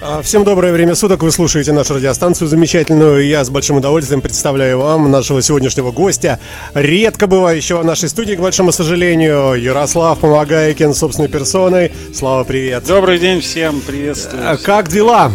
А, всем доброе время суток, вы слушаете нашу радиостанцию замечательную. Я с большим удовольствием представляю вам нашего сегодняшнего гостя, редко бывающего в нашей студии, к большому сожалению, Ярослав Помогайкин собственной персоной. Слава, привет. Добрый день всем, приветствую. А, как дела?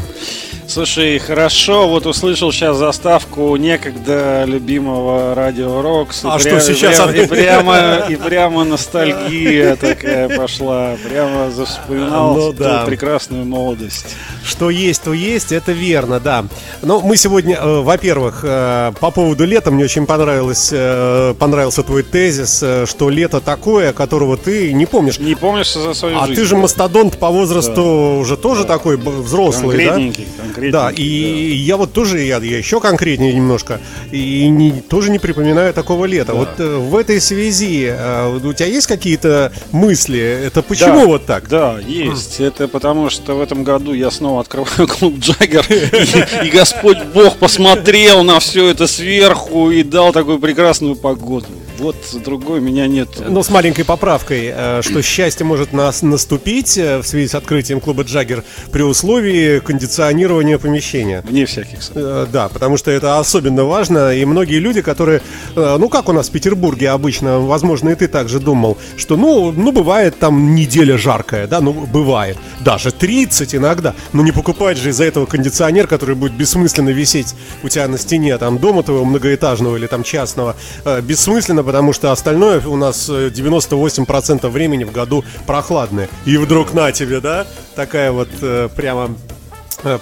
Слушай, хорошо, вот услышал сейчас заставку некогда любимого радио Рокс. А что сейчас? И прямо, и прямо ностальгия такая пошла. Прямо вспоминал ну, да. прекрасную молодость. Что есть, то есть, это верно, да. Но мы сегодня, э, во-первых, э, по поводу лета мне очень понравилось, э, понравился твой тезис, что лето такое, которого ты не помнишь. Не помнишь за свою а жизнь. А ты же мастодонт по возрасту да. уже тоже да. такой взрослый, да? Конкретненький, Да, и да. я вот тоже, я, я еще конкретнее немножко, и не, тоже не припоминаю такого лета. Да. Вот э, в этой связи э, у тебя есть какие-то мысли? Это почему да, вот так? Да, есть. Это потому что в этом году я снова открываю клуб Джаггер, и, и Господь Бог посмотрел на все это сверху и дал такую прекрасную погоду. Вот другой меня нет. Но с маленькой поправкой, э, что счастье может нас наступить э, в связи с открытием клуба Джаггер при условии кондиционирования помещения. Вне всяких сомнений. Да, потому что это особенно важно. И многие люди, которые, ну как у нас в Петербурге обычно, возможно, и ты также думал, что ну, ну бывает там неделя жаркая, да, ну бывает. Даже 30 иногда. Но не покупать же из-за этого кондиционер, который будет бессмысленно висеть у тебя на стене, там, дома твоего многоэтажного или там частного. Э, бессмысленно, потому что остальное у нас 98% э, времени в году прохладное. И вдруг на тебе, да, такая вот э, прямо,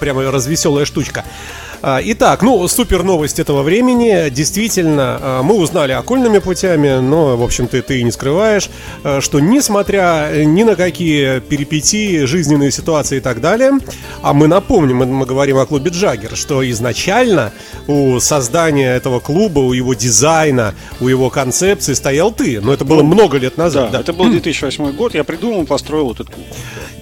прямо развеселая штучка. А, итак, ну, супер новость этого времени. Действительно, а, мы узнали окольными путями, но, в общем-то, ты и не скрываешь, а, что несмотря ни на какие перипетии, жизненные ситуации и так далее, а мы напомним, мы говорим о клубе Джаггер, что изначально у создания этого клуба, у его дизайна, у его концепции стоял ты. Но это было ну, много лет назад. Да, да. это был 2008 год, я придумал, построил этот клуб.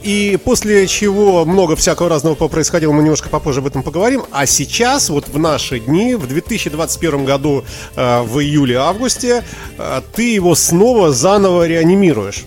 И после чего много всякого разного происходило, мы немножко попозже об этом поговорим. А сейчас, вот в наши дни, в 2021 году, э, в июле-августе, э, ты его снова заново реанимируешь.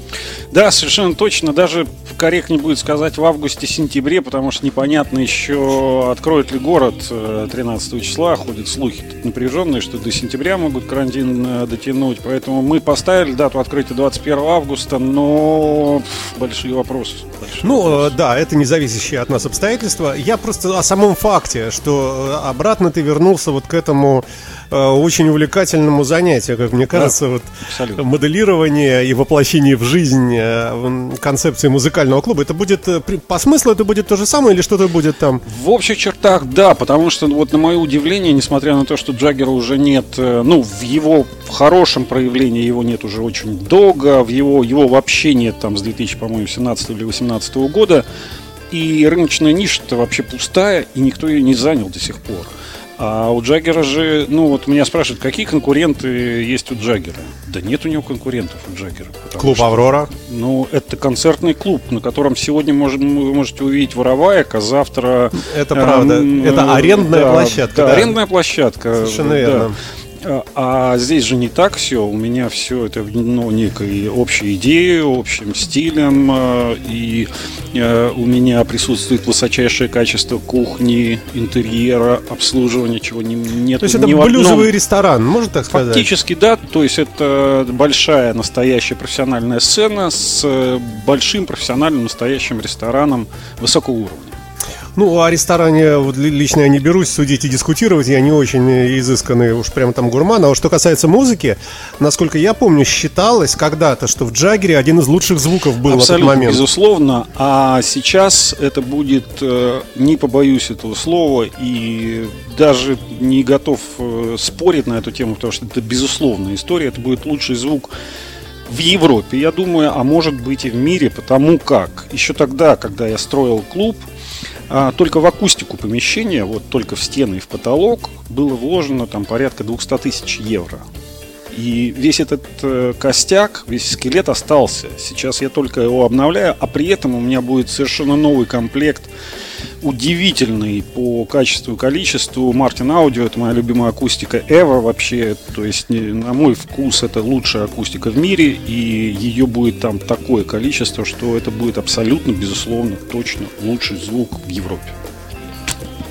Да, совершенно точно. Даже корректнее будет сказать в августе-сентябре, потому что непонятно еще, откроет ли город 13 э, числа. Ходят слухи напряженные, что до сентября могут карантин дотянуть. Поэтому мы поставили дату открытия 21 августа, но большие вопросы. Ну, э, да, это не зависящее от нас обстоятельства. Я просто о самом факте, что э, обратно ты вернулся вот к этому очень увлекательному занятию, как мне кажется, да, вот абсолютно. моделирование и воплощение в жизнь концепции музыкального клуба. Это будет по смыслу это будет то же самое или что-то будет там? В общих чертах, да, потому что вот на мое удивление, несмотря на то, что Джаггера уже нет, ну, в его в хорошем проявлении его нет уже очень долго, в его его вообще нет там с 2000, по-моему, 17 или 18 2017 года, и рыночная ниша-то вообще пустая, и никто ее не занял до сих пор. А у Джаггера же, ну вот меня спрашивают, какие конкуренты есть у Джаггера? Да нет у него конкурентов у Джаггера. Клуб что, «Аврора»? Ну, это концертный клуб, на котором сегодня можем, вы можете увидеть вороваек, а завтра... Это правда, э, это арендная да, площадка. Да, да, арендная площадка. Совершенно верно. Да. А, а здесь же не так все. У меня все это ну, некой общей идеей, общим стилем. А, и а, у меня присутствует высочайшее качество кухни, интерьера, обслуживания, чего не, нет. То есть это блюзовый ресторан, можно так сказать? Фактически, да. То есть это большая настоящая профессиональная сцена с большим профессиональным настоящим рестораном высокого уровня. Ну, о ресторане вот, лично я не берусь судить и дискутировать, я не очень изысканный уж прямо там гурман. А вот что касается музыки, насколько я помню, считалось когда-то, что в Джаггере один из лучших звуков был Абсолютно, в этот момент. безусловно. А сейчас это будет, э, не побоюсь этого слова, и даже не готов э, спорить на эту тему, потому что это безусловная история, это будет лучший звук в Европе, я думаю, а может быть и в мире, потому как еще тогда, когда я строил клуб, а только в акустику помещения, вот только в стены и в потолок, было вложено там порядка 200 тысяч евро. И весь этот э, костяк, весь скелет остался. Сейчас я только его обновляю, а при этом у меня будет совершенно новый комплект удивительный по качеству и количеству. Мартин Аудио, это моя любимая акустика ever вообще. То есть, на мой вкус, это лучшая акустика в мире. И ее будет там такое количество, что это будет абсолютно, безусловно, точно лучший звук в Европе.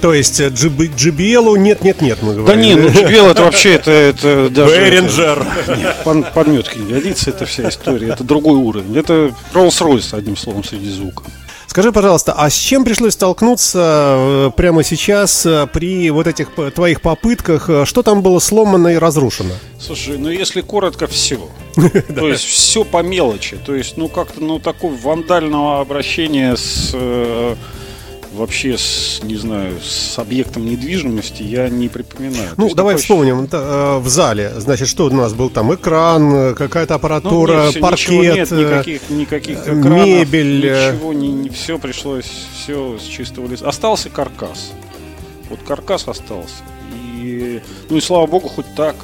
То есть э, JBL нет, нет, нет, мы говорим. Да не, ну JBL это вообще это, это даже... Behringer. Под, подметки не годится, это вся история, это другой уровень. Это Rolls-Royce, одним словом, среди звука. Скажи, пожалуйста, а с чем пришлось столкнуться э, прямо сейчас э, при вот этих твоих попытках? Что там было сломано и разрушено? Слушай, ну если коротко, все. То есть все по мелочи. То есть, ну как-то, ну такого вандального обращения с вообще с, не знаю, с объектом недвижимости я не припоминаю. Ну, есть, давай вспомним. Э, в зале, значит, что у нас был там? Экран, какая-то аппаратура, ну, нет, паркет, нет, никаких, никаких экранов, мебель. Ничего, не, не все пришлось, все с чистого листа. Остался каркас. Вот каркас остался. И, ну и слава богу, хоть так.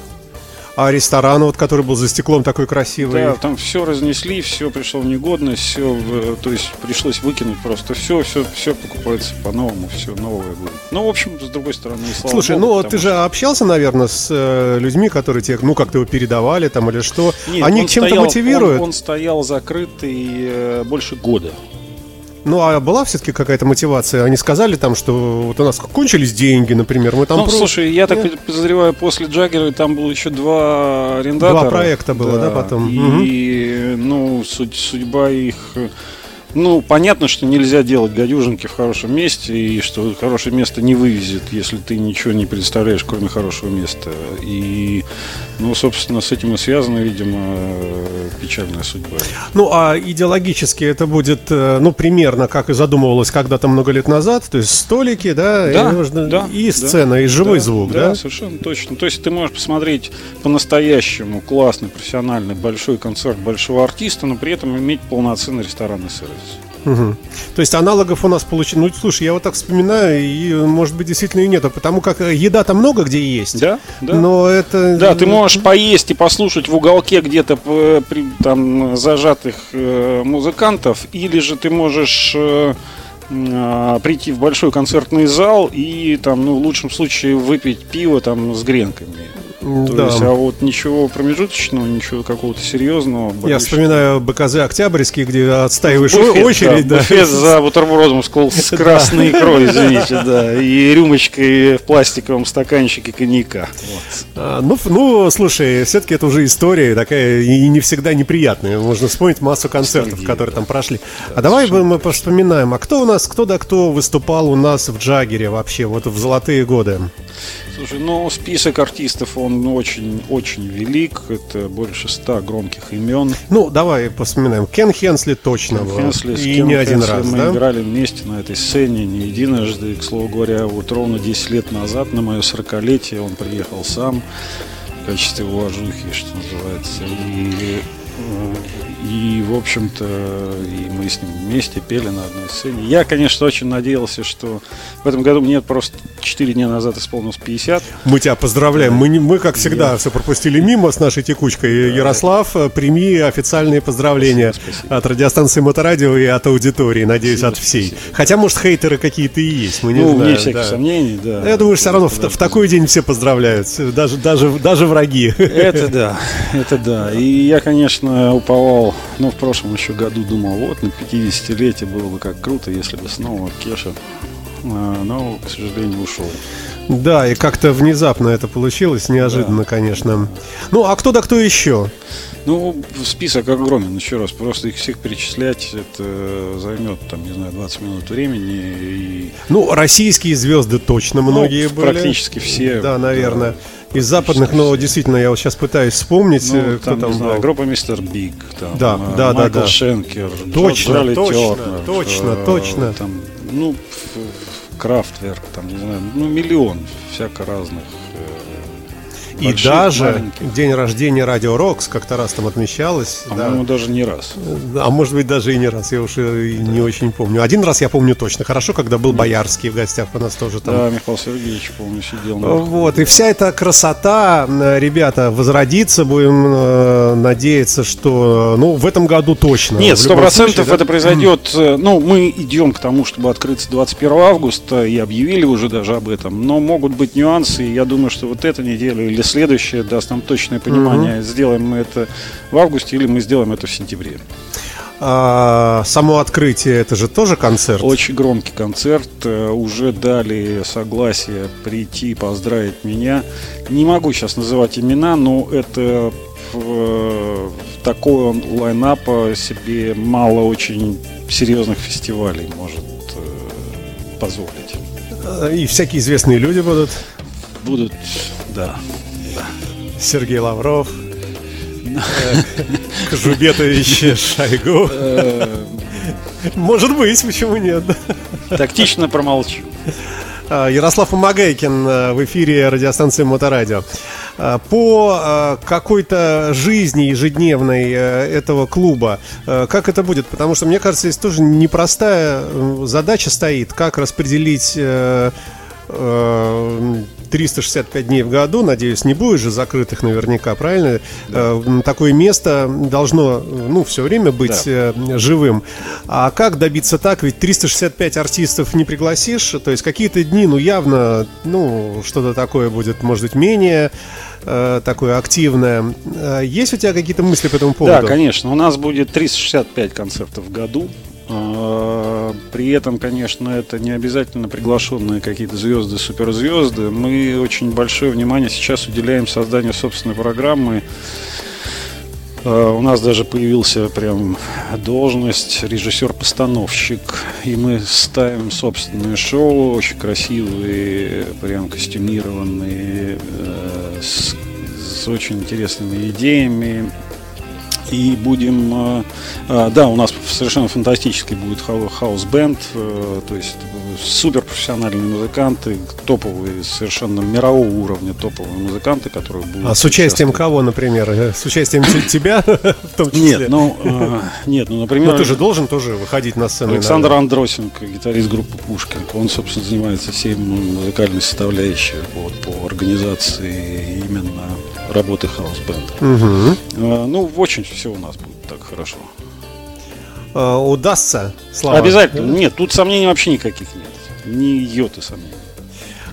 А ресторан, вот, который был за стеклом такой красивый. Да, там все разнесли, все пришло в негодность, все, то есть пришлось выкинуть просто все, все, все покупается по-новому, все новое будет. Ну, в общем, с другой стороны, слава Слушай, Богу, ну ты же общался, наверное, с э, людьми, которые тебе, ну, как-то его передавали там или что? Нет, Они чем-то мотивируют? Он, он стоял закрытый э, больше года. Ну, а была все-таки какая-то мотивация? Они сказали там, что вот у нас кончились деньги, например, мы там... Ну, про... слушай, я так Нет? подозреваю, после Джаггера там было еще два арендатора. Два проекта было, да, да потом? И, угу. ну, судь, судьба их ну, понятно, что нельзя делать гадюжинки в хорошем месте, и что хорошее место не вывезет, если ты ничего не представляешь, кроме хорошего места. И, ну, собственно, с этим и связана, видимо, печальная судьба. Ну, а идеологически это будет, э, ну, примерно как и задумывалось когда-то много лет назад, то есть столики, да, да, и, нужно, да, и сцена, да, и живой да, звук, да? Да, совершенно точно. То есть ты можешь посмотреть по-настоящему классный, профессиональный, большой концерт большого артиста, но при этом иметь полноценный ресторанный сервис. Угу. То есть аналогов у нас получилось. Ну, слушай, я вот так вспоминаю, и может быть действительно и нету, потому как э, еда-то много где есть. Да, да. Но это. Да, ты можешь поесть и послушать в уголке где-то при там зажатых э, музыкантов, или же ты можешь э, а, прийти в большой концертный зал и там, ну, в лучшем случае выпить пиво там с гренками. То да. есть, а вот ничего промежуточного, ничего какого-то серьезного. Боюсь, Я вспоминаю БКЗ Октябрьский, где отстаиваешь буфет, очередь. Да, да. Буфет за бутербродом с красной икрой, извините, да, и рюмочкой в пластиковом стаканчике коньяка. А, ну, ну, слушай, все-таки это уже история такая и не всегда неприятная. Можно вспомнить массу концертов, которые там прошли. а давай мы вспоминаем, а кто у нас, кто да кто выступал у нас в Джаггере вообще, вот в золотые годы? Слушай, ну, список артистов, он очень-очень велик. Это больше ста громких имен. Ну, давай вспоминаем. Кен Хенсли точно Кен был. Хенсли, И Кен не один Хенсли раз, мы да? играли вместе на этой сцене не единожды. К слову говоря, вот ровно 10 лет назад, на мое 40-летие, он приехал сам в качестве уважухи, что называется. И э, и, в общем-то, и мы с ним вместе пели на одной сцене. Я, конечно, очень надеялся, что в этом году мне просто 4 дня назад исполнилось 50. Мы тебя поздравляем. Мы, мы как всегда, Я... все пропустили мимо с нашей текучкой. Да. Ярослав, прими официальные поздравления спасибо, спасибо. от радиостанции Моторадио и от аудитории, надеюсь, спасибо, от всей. Спасибо. Хотя, может, хейтеры какие-то и есть, мы не ну, знаем. Вне всяких да. сомнений, да. Я думаю, все равно в, в такой день все поздравляют, даже, даже, даже враги. Это да, это да. И я, конечно, уповал но в прошлом еще году думал, вот на 50-летие было бы как круто, если бы снова Кеша, а, но, к сожалению, ушел. Да, и как-то внезапно это получилось, неожиданно, да. конечно. Ну, а кто да кто еще? Ну, список огромен, еще раз. Просто их всех перечислять, это займет, там, не знаю, 20 минут времени. И... Ну, российские звезды точно ну, многие ну, были. Практически все. Да, наверное. Да. Из западных, но действительно, я вот сейчас пытаюсь вспомнить, ну, э, кто там, там знаю, был. Группа Mr. Big, там, да, э, да, Майкл да, да. Шенкер, точно, Джордж точно, Тернер, точно, э, точно. Там, ну, Крафтверк, там, не знаю, ну, миллион всяко разных И даже день рождения Радио Рокс как-то раз там отмечалось. По-моему, да. даже не раз. А может быть, даже и не раз, я уже не очень помню. Один раз я помню точно. Хорошо, когда был Боярский в гостях у нас тоже там. Да, Михаил Сергеевич, помню, сидел. Вот, и вся эта красота, ребята, возродится. Будем э, надеяться, что, ну, в этом году точно. Нет, сто процентов да? это произойдет. Э, ну, мы идем к тому, чтобы открыться 21 августа, и объявили уже даже об этом. Но могут быть нюансы, и я думаю, что вот эта неделя или следующая даст нам точное понимание, mm-hmm. сделаем мы это в августе или мы сделаем это в сентябре. А, само открытие это же тоже концерт? Очень громкий концерт. Э, уже дали согласие прийти поздравить меня. Не могу сейчас называть имена, но это в, такой лайнап себе мало очень серьезных фестивалей может э, позволить. И всякие известные люди будут? Будут, да. Сергей Лавров, Кожубетович Шойгу. Может быть, почему нет? Тактично промолчу. А, Ярослав Помогайкин э, в эфире радиостанции Моторадио. А, по э, какой-то жизни ежедневной э, этого клуба, как это будет? Потому что, мне кажется, здесь тоже непростая задача стоит, как распределить 365 дней в году, надеюсь, не будет же закрытых наверняка, правильно? Да. Э, такое место должно, ну, все время быть да. Э, живым. А как добиться так? Ведь 365 артистов не пригласишь, то есть какие-то дни, ну, явно, ну, что-то такое будет, может быть, менее э, такое активное. Есть у тебя какие-то мысли по этому поводу? Да, конечно. У нас будет 365 концертов в году. А, при этом, конечно, это не обязательно приглашенные какие-то звезды, суперзвезды. Мы очень большое внимание сейчас уделяем созданию собственной программы. А, у нас даже появился прям должность режиссер-постановщик, и мы ставим собственное шоу, очень красивые, прям костюмированные, э, с, с очень интересными идеями и будем... Э, э, да, у нас совершенно фантастический будет хаус-бенд, э, то есть супер профессиональные музыканты, топовые, совершенно мирового уровня топовые музыканты, которые будут... А с участием кого, например? С участием тебя в том числе? Нет, ну, нет, ну, например... Но ты же должен тоже выходить на сцену. Александр Андросенко, гитарист группы Пушкин, он, собственно, занимается всей музыкальной составляющей вот, по организации именно работы хаус-бенда. Угу. Ну, очень все у нас будет так хорошо. А, удастся, Слава? Обязательно. Нет, тут сомнений вообще никаких нет. Ни йоты сомнений.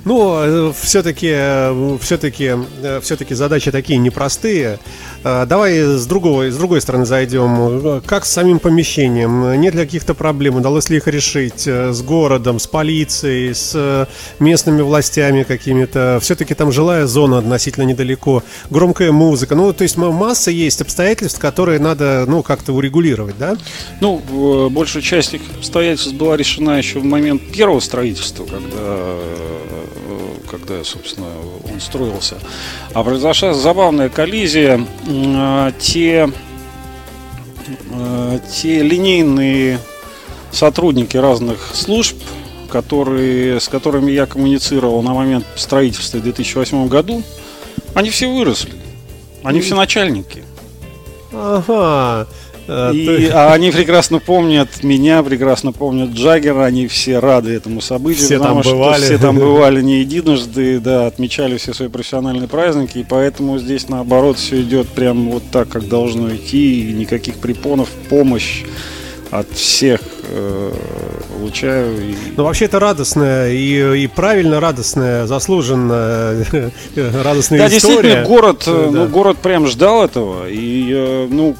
Ну, все-таки, э, все-таки, э, все-таки задачи такие непростые. Э, давай с, другого, с другой стороны зайдем. Как с самим помещением? Нет ли каких-то проблем? Удалось ли их решить с городом, с полицией, с местными властями какими-то? Все-таки там жилая зона относительно недалеко. Громкая музыка. Ну, то есть масса есть обстоятельств, которые надо, ну, как-то урегулировать, да? Ну, большая часть их обстоятельств была решена еще в момент первого строительства, когда когда, собственно, он строился. А произошла забавная коллизия. Те, э, те линейные сотрудники разных служб, которые, с которыми я коммуницировал на момент строительства в 2008 году, они все выросли. Они все начальники. Ага. А, и, а они прекрасно помнят меня, прекрасно помнят Джаггера, они все рады этому событию. Все там бывали. Все там бывали не единожды, да, отмечали все свои профессиональные праздники, и поэтому здесь наоборот все идет прям вот так, как должно идти, и никаких препонов, помощь от всех э, получаю. И... Ну, вообще это радостная и, и правильно радостная, заслуженная радостная да, история. Да, действительно, город, да. ну, город прям ждал этого. И, э, ну,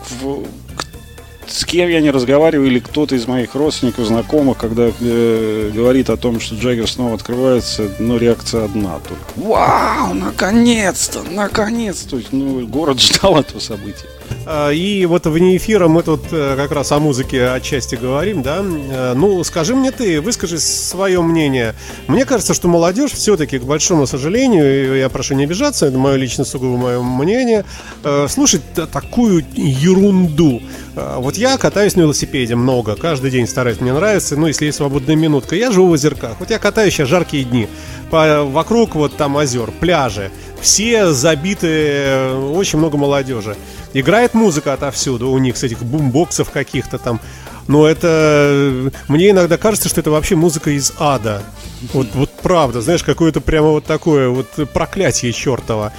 с кем я не разговариваю, или кто-то из моих родственников, знакомых, когда э, говорит о том, что Джаггер снова открывается, ну, реакция одна только. Вау, наконец-то, наконец-то. Ну, город ждал этого события. А, и вот вне эфира мы тут э, как раз о музыке отчасти говорим, да. Э, ну, скажи мне ты, выскажи свое мнение. Мне кажется, что молодежь все-таки, к большому сожалению, я прошу не обижаться, это мое личное сугубо мое мнение, э, слушать такую ерунду. Вот я катаюсь на велосипеде много, каждый день стараюсь, мне нравится, ну, если есть свободная минутка. Я живу в озерках, вот я катаюсь сейчас жаркие дни, по, вокруг вот там озер, пляжи все забиты, очень много молодежи. Играет музыка отовсюду у них, с этих бумбоксов каких-то там. Но это... Мне иногда кажется, что это вообще музыка из ада. Вот, вот правда, знаешь, какое-то прямо вот такое вот проклятие чертово.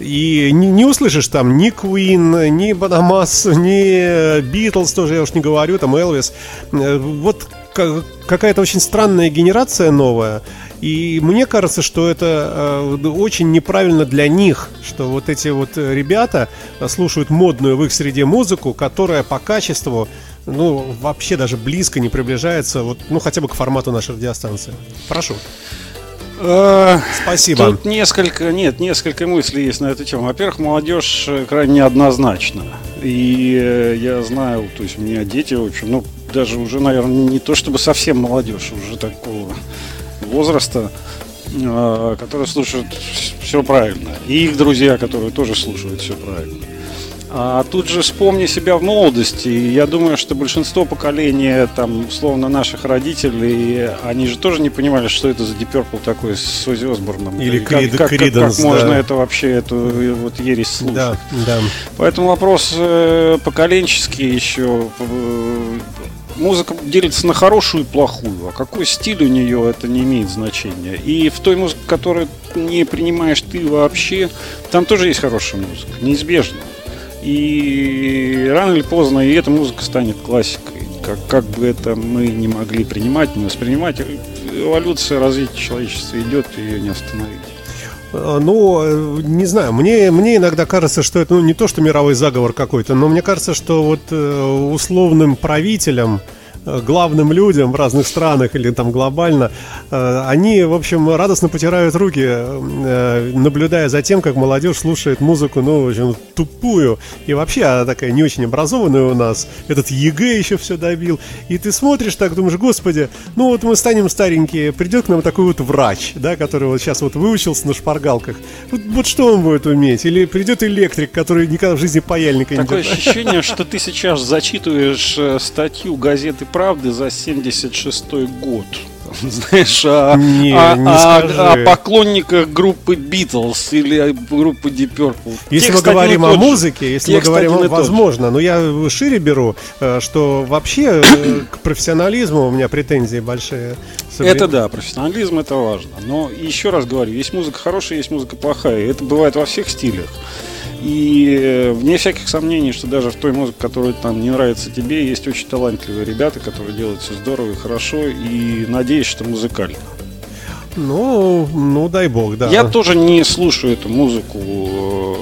И не, не услышишь там ни Queen, ни Банамас, ни Битлз тоже, я уж не говорю, там Элвис. Вот какая-то очень странная генерация новая. И мне кажется, что это э, очень неправильно для них, что вот эти вот ребята слушают модную в их среде музыку, которая по качеству ну, вообще даже близко не приближается, вот, ну, хотя бы к формату нашей радиостанции. Прошу. Э, Спасибо. Тут несколько, нет, несколько мыслей есть на эту тему. Во-первых, молодежь э, крайне неоднозначна. И э, я знаю, то есть у меня дети, общем, ну, даже уже, наверное, не то чтобы совсем молодежь, уже такого возраста, которые слушают все правильно. И их друзья, которые тоже слушают все правильно. А тут же вспомни себя в молодости. Я думаю, что большинство поколения, там, условно, наших родителей, они же тоже не понимали, что это за Deep такой с Ози Осборном. Или как, Крид, как, Криденс, как, как можно это вообще, эту вот ересь слушать. Да, да. Поэтому вопрос э, поколенческий еще. Э, музыка делится на хорошую и плохую, а какой стиль у нее, это не имеет значения. И в той музыке, которую не принимаешь ты вообще, там тоже есть хорошая музыка, неизбежно. И рано или поздно и эта музыка станет классикой. Как, как бы это мы не могли принимать, не воспринимать, эволюция развития человечества идет, и ее не остановить. А, ну, не знаю, мне, мне иногда кажется, что это ну, не то, что мировой заговор какой-то, но мне кажется, что вот э, условным правителям, Э, главным людям в разных странах или там глобально, э, они, в общем, радостно потирают руки, э, наблюдая за тем, как молодежь слушает музыку, ну, в общем, тупую. И вообще она такая не очень образованная у нас. Этот ЕГЭ еще все добил. И ты смотришь так, думаешь, господи, ну вот мы станем старенькие, придет к нам такой вот врач, да, который вот сейчас вот выучился на шпаргалках. Вот, вот что он будет уметь? Или придет электрик, который никогда в жизни паяльника не Такое ощущение, что ты сейчас зачитываешь статью газеты правды за 76 год. Знаешь, о, не, о, не о, о поклонниках группы Битлз или группы Deep Purple. Если Текст мы говорим о музыке, если Текст мы говорим, возможно, но я шире беру, э, что вообще э, к профессионализму у меня претензии большие. Это да, профессионализм это важно. Но еще раз говорю, есть музыка хорошая, есть музыка плохая. Это бывает во всех стилях. И э, вне всяких сомнений, что даже в той музыке, которая там не нравится тебе, есть очень талантливые ребята, которые делают все здорово и хорошо, и надеюсь, что музыкально. Ну, ну дай бог, да. Я тоже не слушаю эту музыку, э,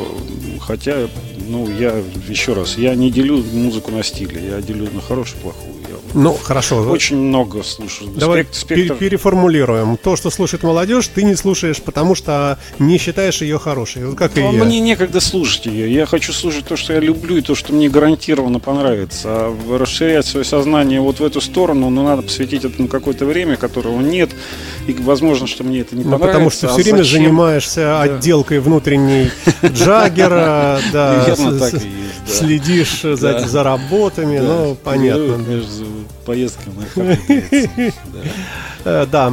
хотя, ну, я еще раз, я не делю музыку на стили, я делю на хорошую и плохую. Ну, хорошо. Очень много слушаю. Давай спектр... переформулируем. То, что слушает молодежь, ты не слушаешь, потому что не считаешь ее хорошей. Вот как ну, и я. Мне некогда слушать ее. Я хочу слушать то, что я люблю, и то, что мне гарантированно понравится. А расширять свое сознание вот в эту сторону, ну, надо посвятить этому какое-то время, которого нет. И возможно, что мне это не ну, понравится. Потому что а все время зачем? занимаешься да. отделкой внутренней Джаггера, да, следишь за работами, ну, понятно поездка на Да.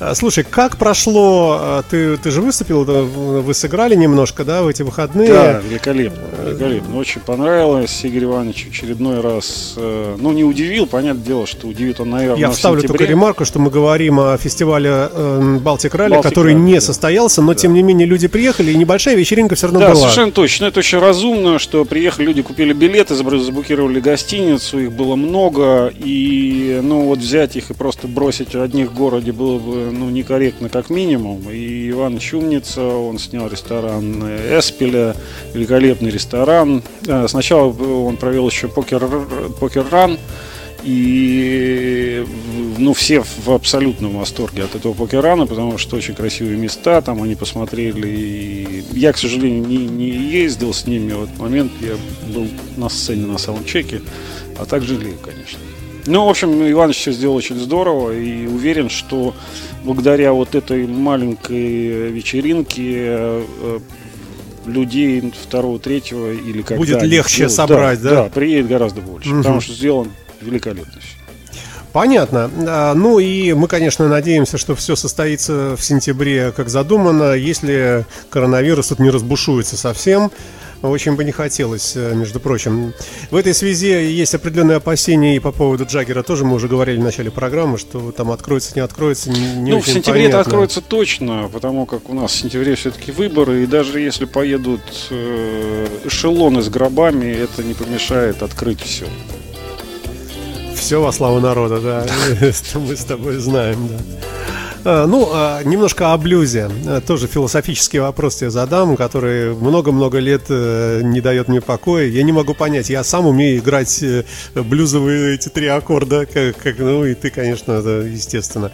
Э, слушай, как прошло? Э, ты, ты же выступил, вы сыграли немножко, да, в эти выходные? Да, великолепно, великолепно. Очень понравилось. Игорь Иванович очередной раз, э, ну, не удивил, понятное дело, что удивит он, наверное, Я вставлю только ремарку, что мы говорим о фестивале Балтик Ралли, который не да. состоялся, но, да. тем не менее, люди приехали, и небольшая вечеринка все равно да, была. Да, совершенно точно. Это очень разумно, что приехали люди, купили билеты, заблокировали гостиницу, их было много, и, ну, вот взять их и просто бросить одних в городе было бы ну, некорректно как минимум. И Иван Чумница, он снял ресторан Эспеля, великолепный ресторан. А, сначала он провел еще покер, покер-ран, и ну, все в абсолютном восторге от этого покерана, потому что очень красивые места, там они посмотрели. И я, к сожалению, не, не ездил с ними в этот момент, я был на сцене на саундчеке, а так жалею, конечно. Ну, в общем, Иван все сделал очень здорово и уверен, что благодаря вот этой маленькой вечеринке э, людей второго, третьего или как Будет легче сделают, собрать, да, да? Да, приедет гораздо больше, угу. потому что сделан великолепно все. Понятно. Ну и мы, конечно, надеемся, что все состоится в сентябре, как задумано, если коронавирус тут не разбушуется совсем. Очень бы не хотелось, э, между прочим. В этой связи есть определенные опасения и по поводу Джаггера тоже мы уже говорили в начале программы, что там откроется, не откроется, не, не Ну, в сентябре понятно. это откроется точно, потому как у нас в сентябре все-таки выборы, и даже если поедут э, эшелоны с гробами, это не помешает открыть все. Все во славу народа, да. Мы с тобой знаем, да. А, Ну, а, немножко о блюзе. А, Тоже философический вопрос тебе задам, который много-много лет э, не дает мне покоя. Я не могу понять. Я сам умею играть э, блюзовые эти три аккорда, как, как, ну и ты, конечно, естественно.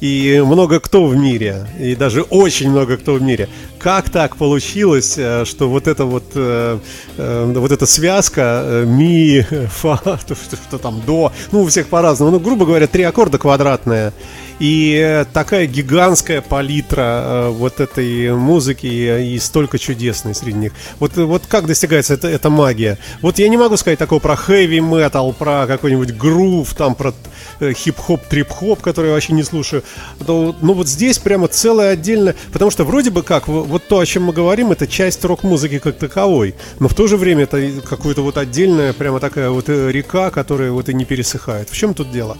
И много кто в мире, и даже очень много кто в мире. Как так получилось, э, что вот эта вот, э, э, вот эта связка ми, фа, что, что- что там до, ну у всех по-разному, ну грубо говоря, три аккорда квадратные. И такая гигантская палитра вот этой музыки и, столько чудесной среди них. Вот, вот как достигается эта, эта магия? Вот я не могу сказать такого про хэви метал, про какой-нибудь грув, там про хип-хоп, трип-хоп, который я вообще не слушаю. Но, ну вот здесь прямо целое отдельное, потому что вроде бы как, вот то, о чем мы говорим, это часть рок-музыки как таковой, но в то же время это и какое-то вот отдельная прямо такая вот э, река, которая вот и не пересыхает. В чем тут дело?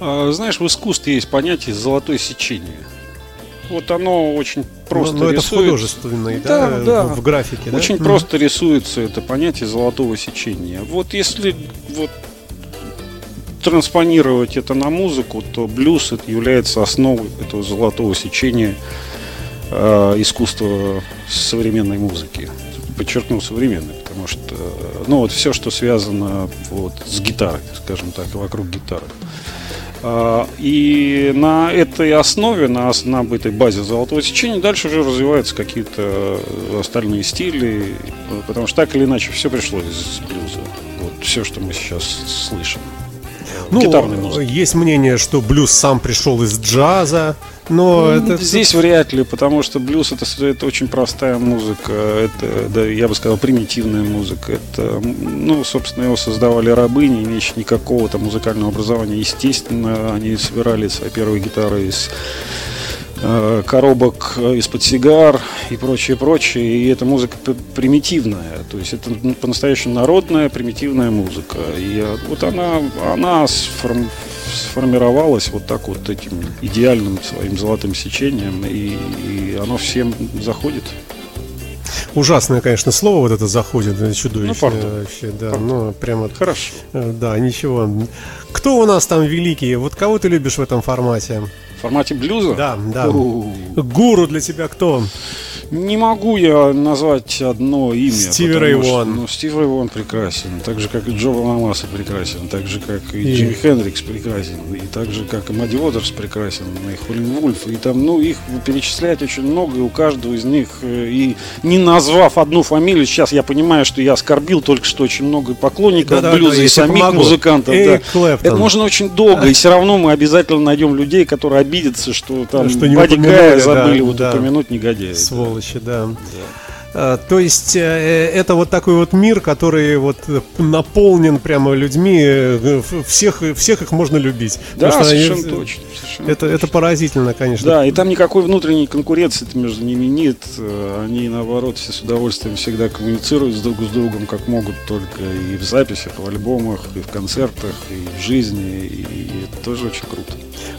А, знаешь, в искусстве есть понятие золотое сечение. Вот оно очень просто но, но это в рисует. художественной, да, Да, да. В, графике, да? Очень Мгм. просто рисуется это понятие золотого сечения. Вот если вот транспонировать это на музыку, то блюз это является основой этого золотого сечения э, искусства современной музыки. Подчеркну современной, потому что э, ну вот все, что связано вот с гитарой, скажем так, вокруг гитары. А, И на этой основе, на, на этой базе золотого сечения дальше уже развиваются какие-то остальные стили, потому что так или иначе все пришло из блюза. Вот все, что мы сейчас слышим. Ну, Гитарной музыки. есть мнение, что блюз сам пришел из джаза, но Ну, это Здесь вряд ли, потому что блюз это, это очень простая музыка, это, да, я бы сказал, примитивная музыка. Это, ну, собственно, его создавали рабы, не имеющие никакого там музыкального образования. Естественно, они собирали свои первые гитары из э, коробок э, из-под сигар и прочее, прочее. И эта музыка примитивная. То есть это ну, по-настоящему народная примитивная музыка. И э, вот она, она сформ- сформировалась вот так вот этим идеальным своим золотым сечением. И, и оно всем заходит. Ужасное, конечно, слово вот это заходит, чудовищное Ну, вообще, да, Пардон. ну, прямо, Хорошо. э, да, ничего. Кто у нас там великий? Вот кого ты любишь в этом формате? В формате блюза? Да, да. У, Гуру для тебя кто? Не могу я назвать одно имя. Стиви потому Рэй что, Вон. Ну, Стив Рэй Вон прекрасен, так же, как и Джо Ламаса прекрасен, так же, как и, И- Джимми Хендрикс прекрасен, и так же, как и Мадди Уотерс прекрасен, и Холлин Вульф, и там, ну, их перечислять очень много, и у каждого из них, э, и не назвав одну фамилию, сейчас я понимаю, что я оскорбил только что очень много поклонников Да-да-да, блюза и если самих помогу. музыкантов. Эрик да. Клэптон. Это можно очень долго, и все равно мы обязательно найдем людей, которые обидятся, что там Что не упомянули, Гая да, забыли вот да. упомянуть негодяя. Сволочи, да. А, То есть э, это вот такой вот мир, который вот э, наполнен прямо людьми, э, всех, всех их можно любить. Да, Потому что они- совершенно точно. совершенно Это, это поразительно, конечно. Да, и там никакой внутренней конкуренции между ними нет. Э, Они, наоборот, все с удовольствием всегда коммуницируют с друг с другом, как могут, только и в записях, в альбомах, и в концертах, и в жизни. И это тоже очень круто.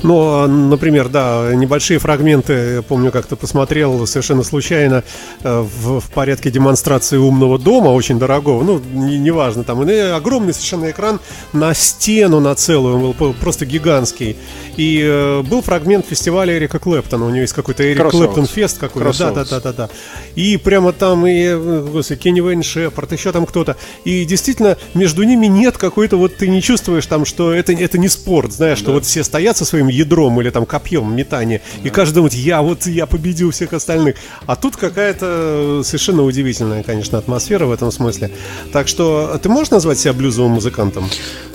Ну, например, да, небольшие фрагменты, я помню, как-то посмотрел совершенно случайно э, в, в порядке демонстрации умного дома, очень дорогого, ну, не- неважно, там, и огромный совершенно экран на стену на целую, он был просто гигантский. И э, был фрагмент фестиваля Эрика Клэптона, у него есть какой-то Эрик. Клэптон фест какой-то, да, да, Красавец. да, да, да. И прямо там и, э, господи, Кенни Вейн Шепард, еще там кто-то. И действительно, между ними нет какой-то, вот ты не чувствуешь там, что это, это не спорт, знаешь, что вот все стоят со своим ядром или там копьем метания, и каждый думает, я вот, я победил всех остальных. А тут какая-то совершенно удивительная, конечно, атмосфера в этом смысле. Так что, ты можешь назвать себя блюзовым музыкантом?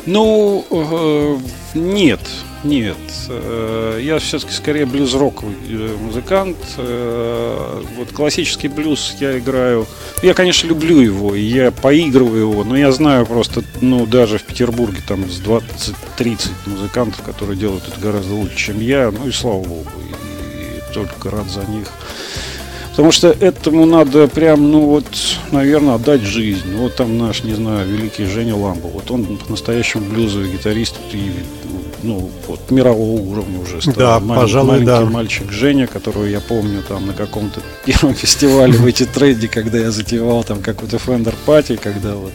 Ну, э, нет. Нет, э, я все-таки скорее блюз-роковый э, музыкант. Э, вот классический блюз я играю. Я, конечно, люблю его, я поигрываю его, но я знаю просто, ну, даже в Петербурге там с 20-30 музыкантов, которые делают это гораздо лучше, чем я. Ну и слава богу, и, только рад за них. Потому что этому надо прям, ну вот, наверное, отдать жизнь. Вот там наш, не знаю, великий Женя Ламбо. Вот он по-настоящему блюзовый гитарист и ну, вот, мирового уровня уже стал. Да, Маль, пожалуй, маленький да. мальчик Женя, которого я помню там на каком-то первом фестивале в эти трейде, когда я затевал там какой-то фендер пати, когда вот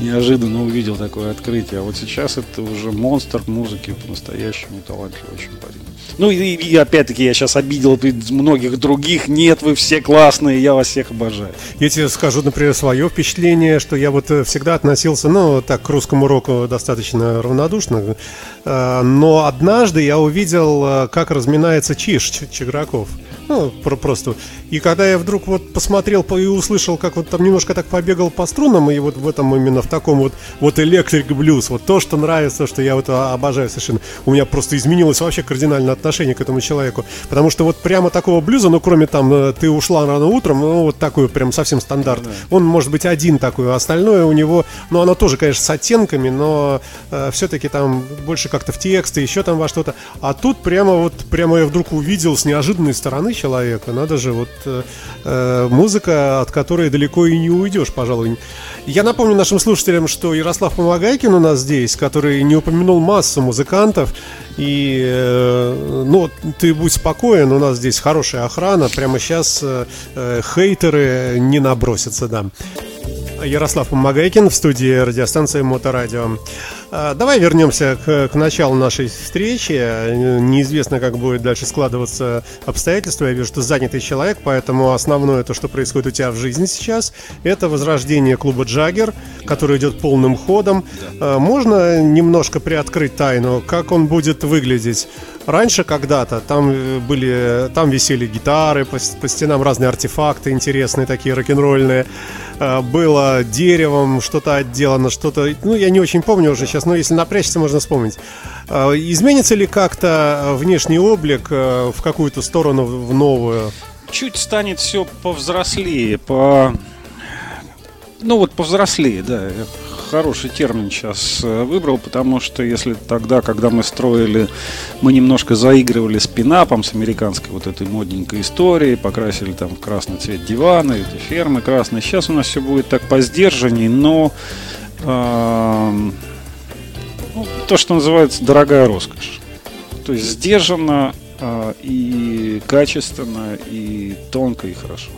неожиданно увидел такое открытие. А вот сейчас это уже монстр музыки по-настоящему талантливый очень парень. Ну и, и опять-таки я сейчас обидел многих других. Нет, вы все классные, я вас всех обожаю. Я тебе скажу, например, свое впечатление, что я вот э, всегда относился, ну, так, к русскому року достаточно равнодушно. Э, но однажды я увидел, э, как разминается Чиш Чиграков. Ну, просто. И когда я вдруг вот посмотрел и услышал, как вот там немножко так побегал по струнам, и вот в этом именно в таком вот, вот электрик блюз, вот то, что нравится, что я вот обожаю совершенно, у меня просто изменилось вообще кардинально отношение к этому человеку. Потому что вот прямо такого блюза, ну, кроме там, э, ты ушла рано утром, ну, вот такой прям совсем стандарт. Да. Он может быть один такой, а остальное у него, ну, оно тоже, конечно, с оттенками, но э, все-таки там больше как-то в тексты, еще там во что-то. А тут прямо вот, прямо я вдруг увидел с неожиданной стороны человека. Надо же, вот э, э, музыка, от которой далеко и не уйдешь, пожалуй. Я напомню нашим слушателям, что Ярослав Помогайкин у нас здесь, который не упомянул массу музыкантов. И, э, ну, ты будь спокоен, у нас здесь хорошая охрана. Прямо сейчас э, э, хейтеры не набросятся, да. Ярослав Помогайкин в студии радиостанции Моторадио. А, давай вернемся к, к началу нашей встречи. Неизвестно, как будет дальше складываться обстоятельства. Я вижу, что занятый человек, поэтому основное то, что происходит у тебя в жизни сейчас, это возрождение клуба Джаггер, который идет полным ходом. А, можно немножко приоткрыть тайну, как он будет выглядеть? Раньше когда-то там э, были, там висели гитары, по, по стенам разные артефакты интересные, такие рок-н-ролльные. А, было деревом что-то отделано, что-то, ну, я не очень помню уже сейчас, но если напрячься, можно вспомнить. А, изменится ли как-то внешний облик э, в какую-то сторону, в новую? Чуть станет все повзрослее, по... Ну вот повзрослее, да хороший термин сейчас э, выбрал, потому что если тогда, когда мы строили, мы немножко заигрывали с пинапом, с американской вот этой модненькой историей, покрасили там в красный цвет диваны, эти фермы красные. Сейчас у нас все будет так поздержанней, но э, ну, то, что называется дорогая роскошь. То есть сдержанно э, и качественно, и тонко, и хорошо.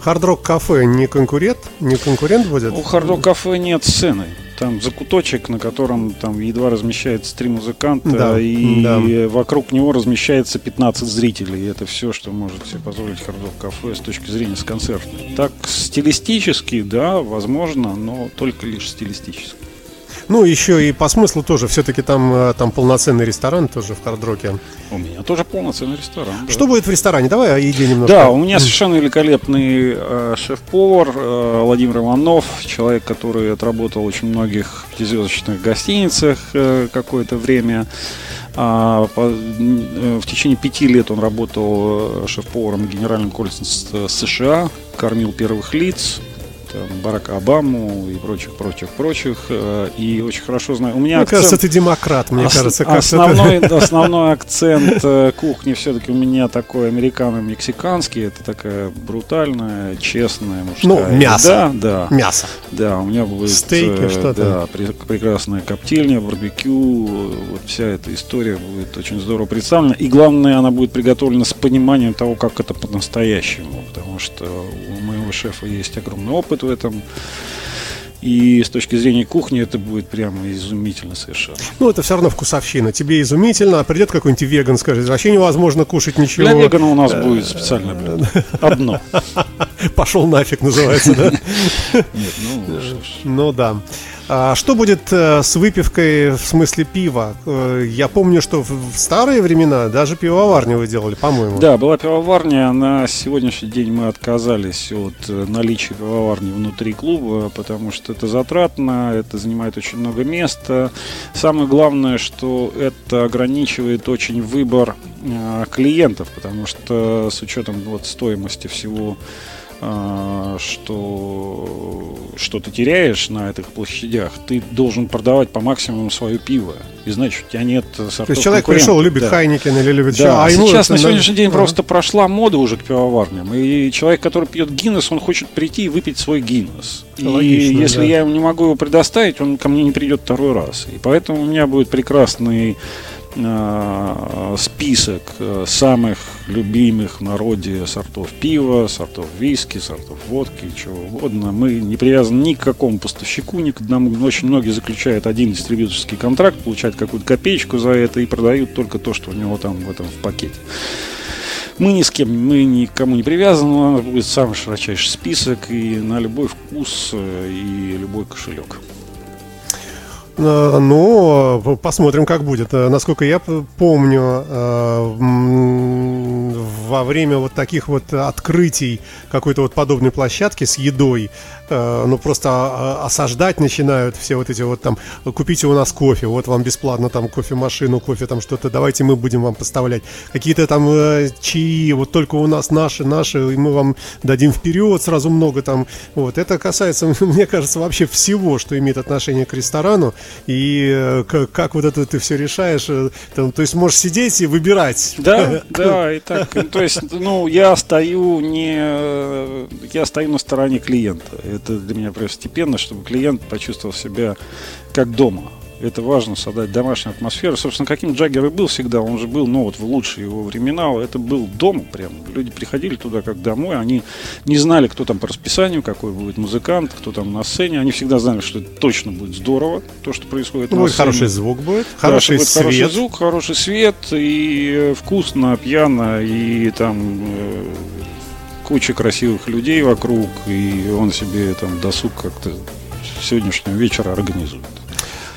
Хардрок кафе не конкурент? Не конкурент будет? У Хардрок кафе нет сцены. Там закуточек, на котором там едва размещается три музыканта, да, и да. вокруг него размещается 15 зрителей. И это все, что может себе позволить Хардрок кафе с точки зрения с концертной. Так стилистически, да, возможно, но только лишь стилистически. Ну, еще и по смыслу тоже, все-таки там, э, там полноценный ресторан тоже в Кардроке. У меня тоже полноценный ресторан. Да. Что будет в ресторане? Давай о еде немножко. Да, у меня совершенно великолепный э, шеф-повар э, Владимир Иванов, человек, который отработал очень многих пятизвездочных гостиницах э, какое-то время. А, по, э, в течение пяти лет он работал э, шеф-поваром генеральным консульством США, кормил первых лиц, там, Барака Обаму и прочих, прочих, прочих. Э, и очень хорошо знаю. У меня мне акцент... кажется, ты демократ, мне Ос- кажется. Основной, это... основной акцент э, кухни все-таки у меня такой американо-мексиканский. Это такая брутальная, честная мужская. Ну, мясо. Да, да. Мясо. Да, у меня будет... Стейки, э, что-то. Да, прекрасная коптильня, барбекю. Вот вся эта история будет очень здорово представлена. И главное, она будет приготовлена с пониманием того, как это по-настоящему. Потому что у моего шефа есть огромный опыт в этом. И с точки зрения кухни это будет прямо изумительно совершенно. Ну, это все равно вкусовщина. Тебе изумительно, а придет какой-нибудь веган, скажет, вообще невозможно кушать ничего. Для вегана у нас будет специальное блюдо. Одно. Пошел нафиг, называется, да? Нет, ну... Ну, да. А что будет э, с выпивкой в смысле пива? Э, я помню, что в старые времена даже пивоварню вы делали, по-моему. Да, была пивоварня. На сегодняшний день мы отказались от э, наличия пивоварни внутри клуба, потому что это затратно, это занимает очень много места. Самое главное, что это ограничивает очень выбор клиентов, потому что с учетом вот стоимости всего что, что ты теряешь на этих площадях, ты должен продавать по максимуму свое пиво. И значит, у тебя нет сортов То есть человек пришел, любит да. Хайникен или любит да. А сейчас на сегодняшний день ага. просто прошла мода уже к пивоварням. И человек, который пьет Гиннес, он хочет прийти и выпить свой Гиннес. И Логично, если да. я ему не могу его предоставить, он ко мне не придет второй раз. И поэтому у меня будет прекрасный список э, самых любимых в народе сортов пива, сортов виски, сортов водки, чего угодно. Мы не привязаны ни к какому поставщику, ни к одному. Очень многие заключают один дистрибьюторский контракт, получают какую-то копеечку за это и продают только то, что у него там в этом в пакете. Мы ни с кем, мы никому не привязаны, у нас будет самый широчайший список и на любой вкус э, и любой кошелек. Э, ну, посмотрим, как будет. Э, насколько я помню, э, во время вот таких вот открытий какой-то вот подобной площадки с едой, ну, просто а, осаждать начинают все вот эти вот там, купите у нас кофе, вот вам бесплатно там кофемашину, кофе там что-то, давайте мы будем вам поставлять. Какие-то там чаи, вот только у нас наши, наши, и мы вам дадим вперед сразу много там. Вот, это касается, мне кажется, вообще всего, что имеет отношение к ресторану и э, как, как вот это ты все решаешь, э, там, то есть можешь сидеть и выбирать. Да, да, и так, то есть, ну, я стою не, э, я стою на стороне клиента, это для меня первостепенно, чтобы клиент почувствовал себя как дома, это важно создать домашнюю атмосферу. Собственно, каким Джаггер и был всегда, он же был, ну вот в лучшие его времена, это был дом прям. Люди приходили туда как домой, они не знали, кто там по расписанию, какой будет музыкант, кто там на сцене. Они всегда знали, что это точно будет здорово, то, что происходит ну, на сцене. хороший звук будет, хороший да, свет. Хороший звук, хороший свет, и вкусно, пьяно, и там э, куча красивых людей вокруг, и он себе там досуг как-то сегодняшнего вечера организует.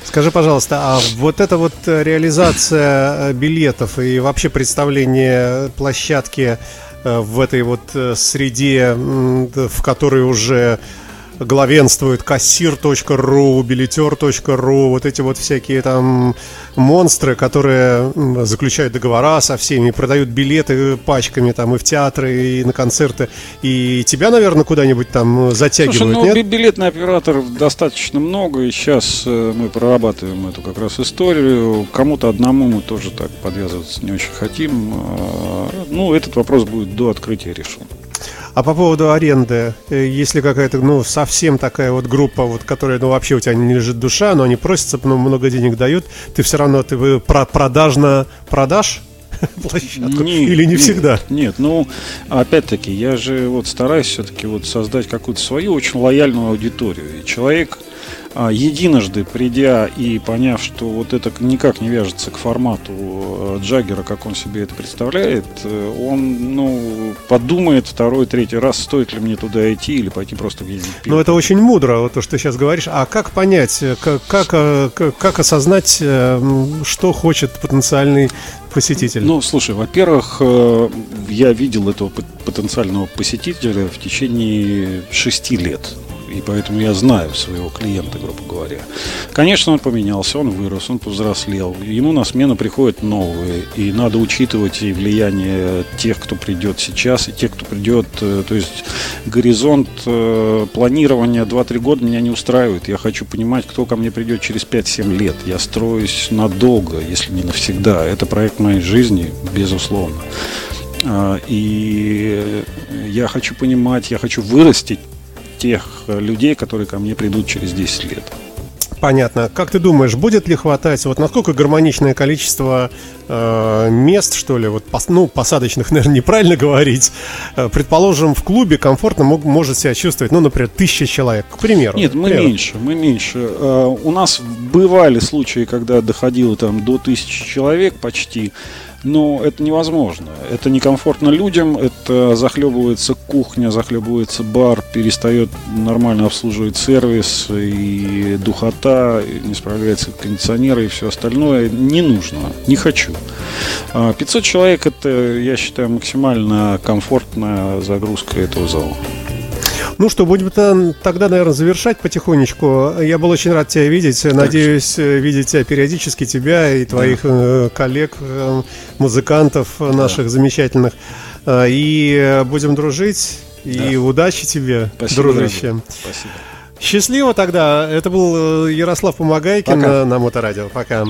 Скажи, пожалуйста, а вот эта вот э, реализация э, билетов и вообще представление площадки э, в этой вот среде, в которой уже главенствует кассир.ру, билетер.ру, вот эти вот всякие там монстры, которые заключают договора со всеми, продают билеты пачками там и в театры, и на концерты. И тебя, наверное, куда-нибудь там затягивают, Слушай, ну, нет? билетный оператор достаточно много, и сейчас э, мы прорабатываем эту как раз историю. Кому-то одному мы тоже так подвязываться не очень хотим. А, ну, этот вопрос будет до открытия решен. А по поводу аренды, э, если какая-то, ну, совсем такая вот группа, вот, которая, ну, вообще у тебя не лежит душа, но они просятся, ну, много денег дают, ты все равно, ты вы продажно продашь? площадку? Нет, Или не нет, всегда? Нет, ну, опять-таки, я же вот стараюсь все-таки вот создать какую-то свою очень лояльную аудиторию. И человек, единожды придя и поняв, что вот это никак не вяжется к формату э, Джаггера, как он себе это представляет, э, он ну, подумает второй, третий раз, стоит ли мне туда идти или пойти просто где-нибудь Ну, это очень мудро, вот то, что ты сейчас говоришь. А как понять, э, как, как, как осознать, что хочет потенциальный посетитель? Ну, слушай, во-первых, я видел этого потенциального посетителя в течение шести лет и поэтому я знаю своего клиента, грубо говоря. Конечно, он поменялся, он вырос, он повзрослел, ему на смену приходят новые, и надо учитывать и влияние тех, кто придет сейчас, и тех, кто придет, э, то есть горизонт э, планирования 2-3 года меня не устраивает, я хочу понимать, кто ко мне придет через 5-7 лет, я строюсь надолго, если не навсегда, это проект моей жизни, безусловно. А, и я хочу понимать, я хочу вырастить тех людей, которые ко мне придут через 10 лет. Понятно. Как ты думаешь, будет ли хватать, вот насколько гармоничное количество э, мест, что ли, вот пос, ну, посадочных, наверное, неправильно говорить, э, предположим, в клубе комфортно мог, может себя чувствовать, ну, например, тысяча человек, к примеру. Нет, мы примеру. меньше, мы меньше. Э, у нас бывали случаи, когда доходило там до тысячи человек почти, Но это невозможно. Это некомфортно людям, это захлебывается кухня, захлебывается бар, перестает нормально обслуживать сервис и духота, и не справляется кондиционер и все остальное. Не нужно, не хочу. 500 а человек это, я считаю, максимально комфортная загрузка этого зала. Ну что, будем тогда, наверное, завершать потихонечку. Я был очень рад тебя видеть. Так Надеюсь, э, видеть тебя периодически, тебя и твоих да. коллег, э, музыкантов наших да. замечательных. И будем дружить. Да. И удачи тебе, Спасибо, дружище. Спасибо. Счастливо тогда. Это был Ярослав Помогайкин Пока. на Моторадио. Пока.